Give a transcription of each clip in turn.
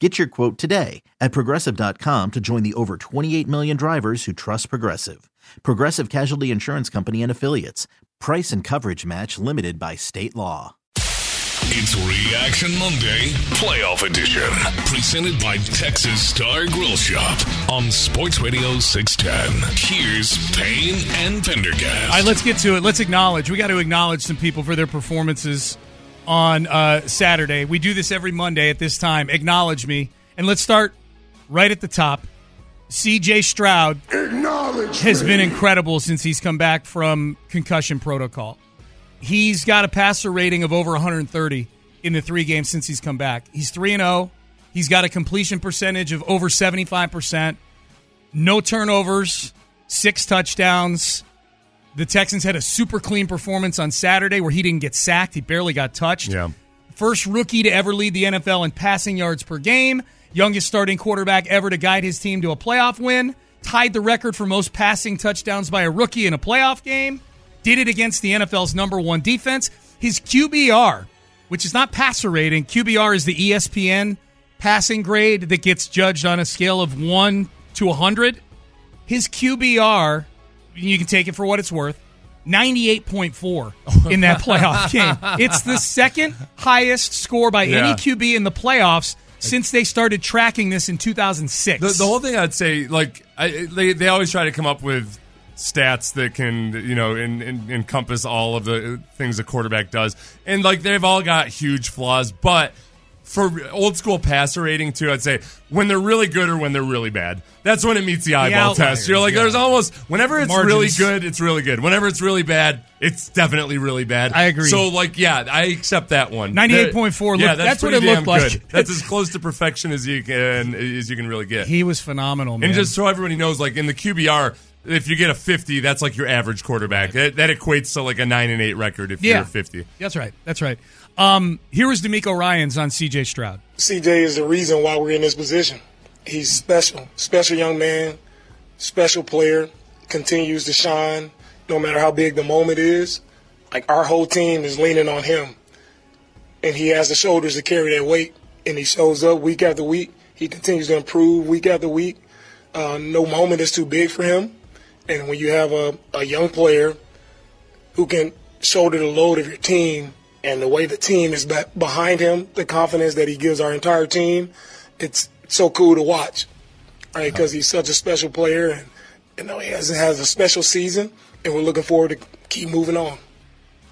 Get your quote today at progressive.com to join the over 28 million drivers who trust Progressive. Progressive Casualty Insurance Company and Affiliates. Price and coverage match limited by state law. It's Reaction Monday, Playoff Edition, presented by Texas Star Grill Shop on Sports Radio 610. Here's Payne and Pendergast. All right, let's get to it. Let's acknowledge. We got to acknowledge some people for their performances on uh, Saturday. We do this every Monday at this time. Acknowledge me. And let's start right at the top. CJ Stroud has me. been incredible since he's come back from concussion protocol. He's got a passer rating of over 130 in the three games since he's come back. He's 3 and 0. He's got a completion percentage of over 75%. No turnovers, six touchdowns. The Texans had a super clean performance on Saturday where he didn't get sacked. He barely got touched. Yeah. First rookie to ever lead the NFL in passing yards per game. Youngest starting quarterback ever to guide his team to a playoff win. Tied the record for most passing touchdowns by a rookie in a playoff game. Did it against the NFL's number one defense. His QBR, which is not passer rating, QBR is the ESPN passing grade that gets judged on a scale of 1 to 100. His QBR, you can take it for what it's worth, 98.4 in that playoff game. It's the second highest score by any QB in the playoffs since they started tracking this in 2006. The, the whole thing I'd say, like, I, they they always try to come up with stats that can, you know, in, in, encompass all of the things a quarterback does, and like they've all got huge flaws, but. For old school passer rating too, I'd say when they're really good or when they're really bad. That's when it meets the eyeball test. You're like, yeah. there's almost whenever it's Margins. really good, it's really good. Whenever it's really bad, it's definitely really bad. I agree. So like, yeah, I accept that one. 98.4, Yeah, look, that's what it looked like. good. That's as close to perfection as you can as you can really get. he was phenomenal, man. And just so everybody knows, like in the QBR, if you get a 50, that's like your average quarterback. That, that equates to like a 9 and 8 record if yeah, you're 50. That's right. That's right. Um, here was DeMeco Ryans on CJ Stroud. CJ is the reason why we're in this position. He's special, special young man, special player, continues to shine no matter how big the moment is. Like our whole team is leaning on him, and he has the shoulders to carry that weight. And he shows up week after week. He continues to improve week after week. Uh, no moment is too big for him. And when you have a, a young player who can shoulder the load of your team and the way the team is behind him, the confidence that he gives our entire team, it's so cool to watch, right? Because he's such a special player and you know he has has a special season, and we're looking forward to keep moving on.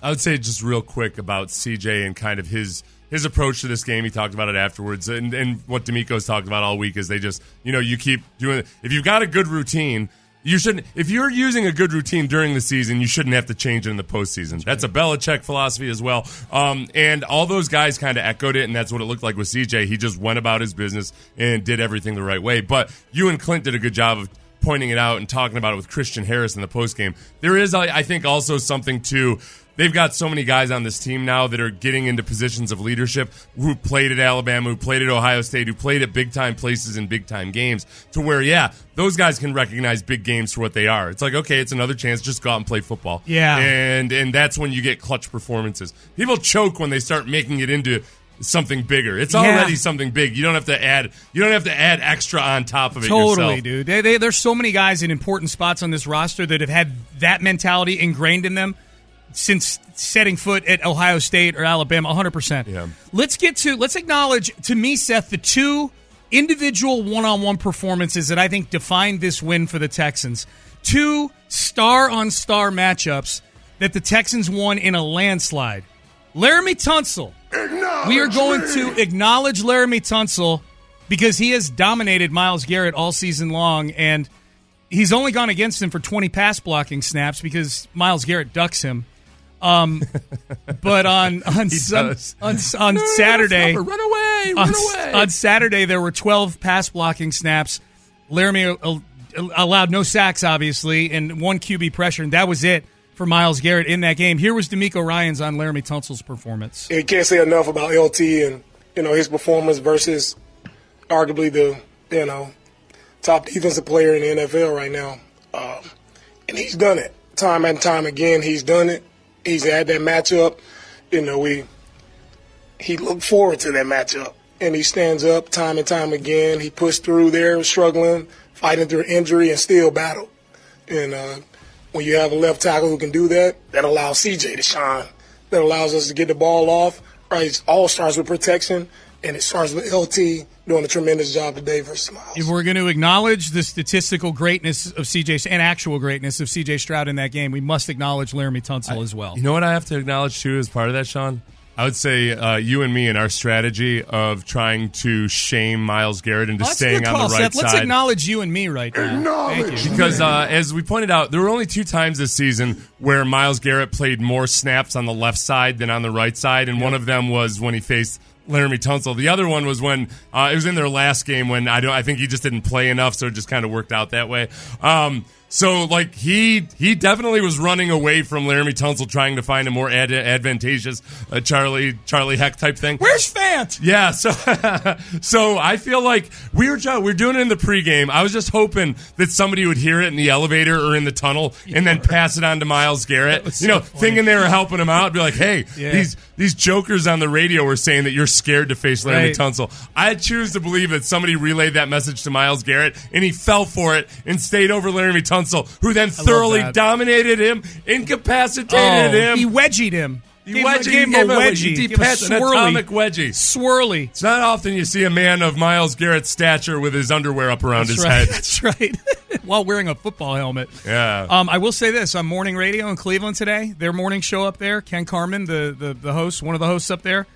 I would say just real quick about CJ and kind of his his approach to this game. He talked about it afterwards, and and what DeMeco's talked about all week is they just you know you keep doing. If you've got a good routine. You shouldn't. If you're using a good routine during the season, you shouldn't have to change it in the postseason. That's, a Belichick philosophy as well. Um, and all those guys kind of echoed it, and that's what it looked like with CJ. He just went about his business and did everything the right way. But you and Clint did a good job of pointing it out and talking about it with Christian Harris in the postgame. There is, I I think, also something to they've got so many guys on this team now that are getting into positions of leadership who played at Alabama, who played at Ohio State, who played at big time places in big time games to where, yeah, those guys can recognize big games for what they are. It's like, okay, it's another chance. Just go out and play football. Yeah. And, and that's when you get clutch performances. People choke when they start making it into something bigger. It's Yeah. already something big. You don't have to add, you don't have to add extra on top of it Totally, yourself. dude. They, they, there's so many guys in important spots on this roster that have had that mentality ingrained in them since setting foot at Ohio State or Alabama. 100%. Yeah. Let's get to, let's acknowledge to me, Seth, the two individual one on one performances that I think defined this win for the Texans. Two star on star matchups. that the Texans won in a landslide. Laremy Tunsil. We are going to acknowledge Laremy Tunsil because he has dominated Myles Garrett all season long, and he's only gone against him for 20 pass blocking snaps because Myles Garrett ducks him. Um, but on on some, does. on, on Saturday, Run away! on, away! on Saturday there were 12 pass blocking snaps. Laremy uh, allowed no sacks, obviously, and one QB pressure, and that was it for Myles Garrett in that game. Here was DeMeco Ryans on Laremy Tunsil's performance. You can't say enough about LT and you know his performance versus arguably the you know top defensive player in the NFL right now, um, and he's done it time and time again. He's done it. He's had that matchup. You know we he looked forward to that matchup, and he stands up time and time again. He pushed through there, struggling, fighting through injury, and still battled. And uh, when you have a left tackle who can do that, that allows CJ to shine. That allows us to get the ball off. Right, it all starts with protection, and it starts with LT doing a tremendous job today versus Myles. If we're going to acknowledge the statistical greatness of CJ and actual greatness of CJ Stroud in that game, we must acknowledge Laremy Tunsil as well. You know what I have to acknowledge too as part of that, Sean? I would say uh, you and me and our strategy of trying to shame Myles Garrett into Oh, that's a staying good on the right Seth. Let's acknowledge you and me right now. Thank you. Because uh, as we pointed out, there were only two times this season where Myles Garrett played more snaps on the left side than on the right side, and one of them was when he faced Laremy Tunsil. The other one was when uh, it was in their last game when I don't. I think he just didn't play enough, so it just kind of worked out that way. Um, so like he he definitely was running away from Laremy Tunsil, trying to find a more ad- advantageous uh, Charlie Charlie Heck type thing. Where's Fant? Yeah, so so I feel like we were we were doing it in the pregame. I was just hoping that somebody would hear it in the elevator or in the tunnel and then pass it on to Myles Garrett. You know, funny. thinking they were helping him out. Be like, hey, Yeah. these these jokers on the radio were saying that you're scared to face Laremy Right. Tunsil. I choose to believe that somebody relayed that message to Myles Garrett and he fell for it and stayed over Laremy Tunsil, who then thoroughly that. dominated him, incapacitated Oh, him. he wedgied him. He Gave, wedged- gave him a wedgie. he Gave a swirly. atomic wedgie. Swirly. It's not often you see a man of Myles Garrett's stature with his underwear up around That's his right. head. That's right. While wearing a football helmet. Yeah. Um, I will say this on morning radio in Cleveland today, their morning show up there, Ken Carman, the, the, the host, one of the hosts up there,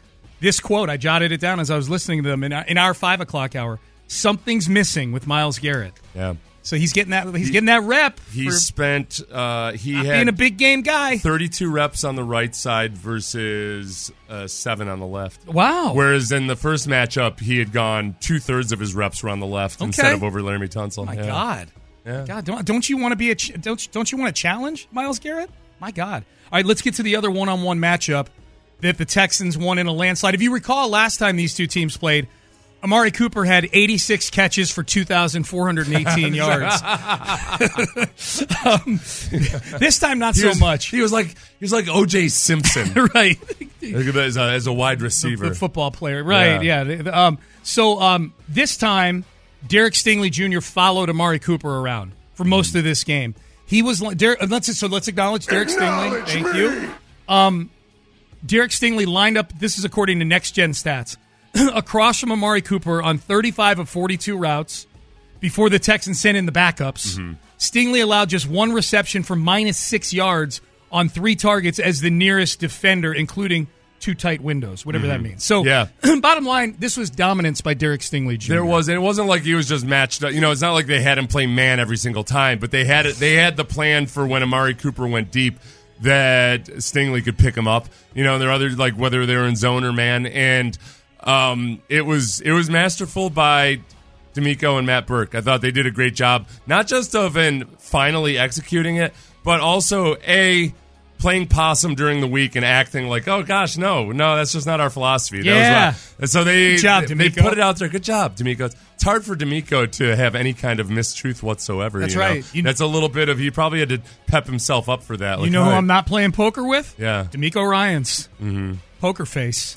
this quote, I jotted it down as I was listening to them in our, in our five o'clock hour. Something's missing with Myles Garrett. yeah. So he's getting that he's getting that rep He spent uh, he had being a big game guy. 32 reps on the right side versus uh, seven on the left. Wow. Whereas in the first matchup, he had gone two thirds of his reps were on the left instead of over Laremy Tunsil. Oh my Yeah. God. Yeah. God, don't, don't you want to be a ch- don't don't you want to challenge Myles Garrett? My God. All right, let's get to the other one-on-one matchup that the Texans won in a landslide. If you recall, last time these two teams played, Amari Cooper had 86 catches for 2,418 yards. um, this time, not He so was, much. He was like he was like OJ Simpson right. Look at that, as, a, as a wide receiver. the football player, right? Yeah. Um, so um, this time, Derek Stingley Jr. followed Amari Cooper around for most of this game. He was li- Derek, uh, let's so let's acknowledge Derek Stingley. Thank you. Um, Derek Stingley lined up. This is according to Next Gen Stats. across from Amari Cooper on 35 of 42 routes before the Texans sent in the backups. Mm-hmm. Stingley allowed just one reception for minus six yards on three targets as the nearest defender, including two tight windows, whatever that means. So, Mm-hmm. Yeah. bottom line, this was dominance by Derek Stingley Jr. There was, and it wasn't like he was just matched up. You know, it's not like they had him play man every single time, but they had it. They had the plan for when Amari Cooper went deep that Stingley could pick him up. You know, and there are other like whether they're in zone or man, and um, it was it was masterful by DeMeco and Matt Burke. I thought they did a great job, not just of in finally executing it, but also a playing possum during the week and acting like, oh gosh, no, no, that's just not our philosophy. That was Yeah. and so they Good job, they, they put it out there. Good job, DeMeco. It's hard for DeMeco to have any kind of mistruth whatsoever. That's you know? right. You- That's a little bit of he probably had to pep himself up for that. You Like, know who all I'm not playing poker with? Yeah. DeMeco Ryans. Mm-hmm. Poker face.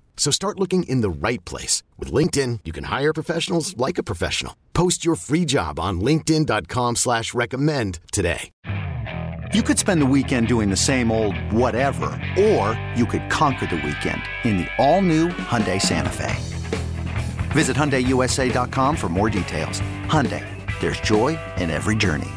So start looking in the right place. With LinkedIn, you can hire professionals like a professional. Post your free job on linkedin.com slash recommend today. You could spend the weekend doing the same old whatever, or you could conquer the weekend in the all-new Hyundai Santa Fe. Visit HyundaiUSA.com for more details. Hyundai, there's joy in every journey.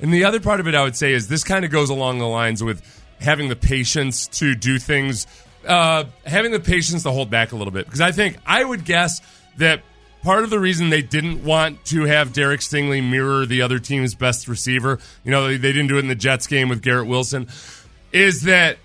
And the other part of it, I would say, is this kind of goes along the lines with having the patience to do things, uh, having the patience to hold back a little bit. Because I think I would guess that part of the reason they didn't want to have Derek Stingley mirror the other team's best receiver, you know, they, didn't do it in the Jets game with Garrett Wilson, is that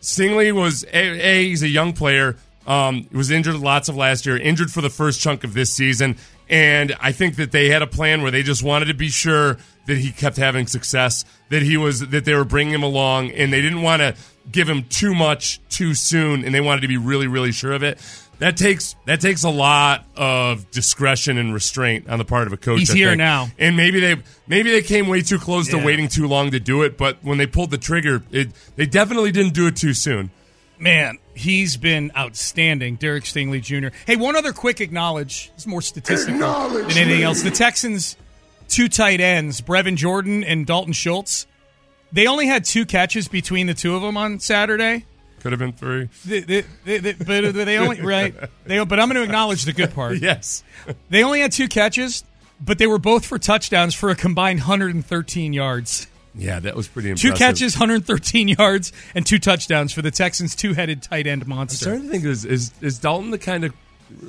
Stingley was a, a he's a young player. Um, was injured lots of last year, injured for the first chunk of this season, and I think that they had a plan where they just wanted to be sure that he kept having success, that he was that they were bringing him along, and they didn't want to give him too much too soon, and they wanted to be really really sure of it. That takes that takes a lot of discretion and restraint on the part of a coach. He's I here think. now. and maybe they maybe they came way too close Yeah. to waiting too long to do it. But when they pulled the trigger, it they definitely didn't do it too soon. Man, he's been outstanding, Derek Stingley Jr. Hey, one other quick acknowledge. It's more statistical than anything else. The Texans' two tight ends, Brevin Jordan and Dalton Schultz, they only had two catches between the two of them on Saturday. Could have been three. They, they, they, they- but they only right. They, but I'm going to acknowledge the good part. Yes. They only had two catches, but they were both for touchdowns for a combined 113 yards. Yeah, that was pretty impressive. Two catches, 113 yards, and two touchdowns for the Texans' two-headed tight end I'm monster. starting to think is is is Dalton the kind of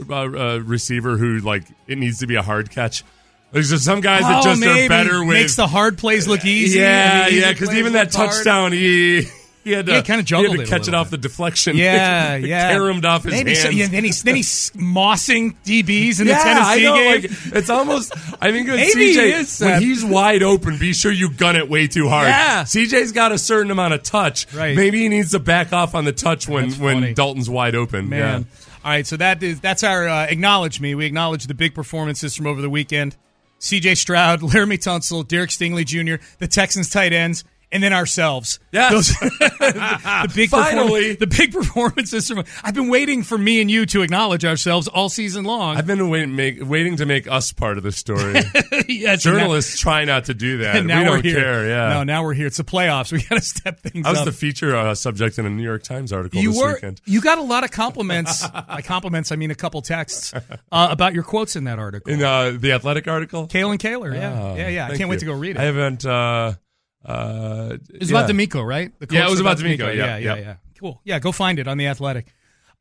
uh, uh, receiver who like it needs to be a hard catch? There's some guys that Oh, just maybe. are better with makes the hard plays look easy. Yeah, yeah, because even that look hard. touchdown, he he had to, Yeah, he kinda he juggled had to catch it off the deflection. Yeah, yeah. caromed off his Maybe so- hands. yeah, then he's then he's mossing DBs in yeah, the Tennessee know. game. Like, it's almost. I think with he CJ, is when he's wide open, be sure you gun it way too hard. Yeah. CJ's got a certain amount of touch. Right. Maybe he needs to back off on the touch when That's funny. when Dalton's wide open. Man. Yeah. All right, so that is that's our uh, acknowledge me. We acknowledge the big performances from over the weekend. C.J. Stroud, Laremy Tunsil, Derek Stingley Jr., the Texans tight ends, and then ourselves. Yes. Those- the big Finally. the big performances from. I've been waiting for me and you to acknowledge ourselves all season long. I've been waiting, make, waiting to make us part of the story. yes, and now- Journalists try not to do that. We don't here. care. Yeah. No, now we're here. It's the playoffs. We got to step things up. I was up. the feature uh, subject in a New York Times article you this were weekend. you got a lot of compliments. By compliments, I mean a couple texts uh, about your quotes in that article. In uh, the Athletic article? Kalyn Kahler, yeah, Oh, yeah, yeah. I can't wait to go read it. I haven't. Uh, It was yeah. about DeMeco, right? The Yeah, it was about DeMeco, Yeah, yeah, yeah, yeah. yeah. Cool. Yeah, go find it on the Athletic.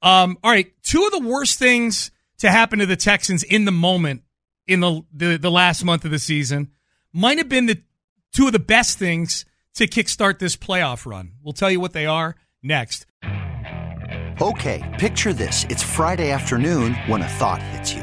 Um, all right, two of the worst things to happen to the Texans in the moment in the the, the last month of the season might have been the two of the best things to kickstart this playoff run. We'll tell you what they are next. Okay, picture this. It's Friday afternoon when a thought hits you.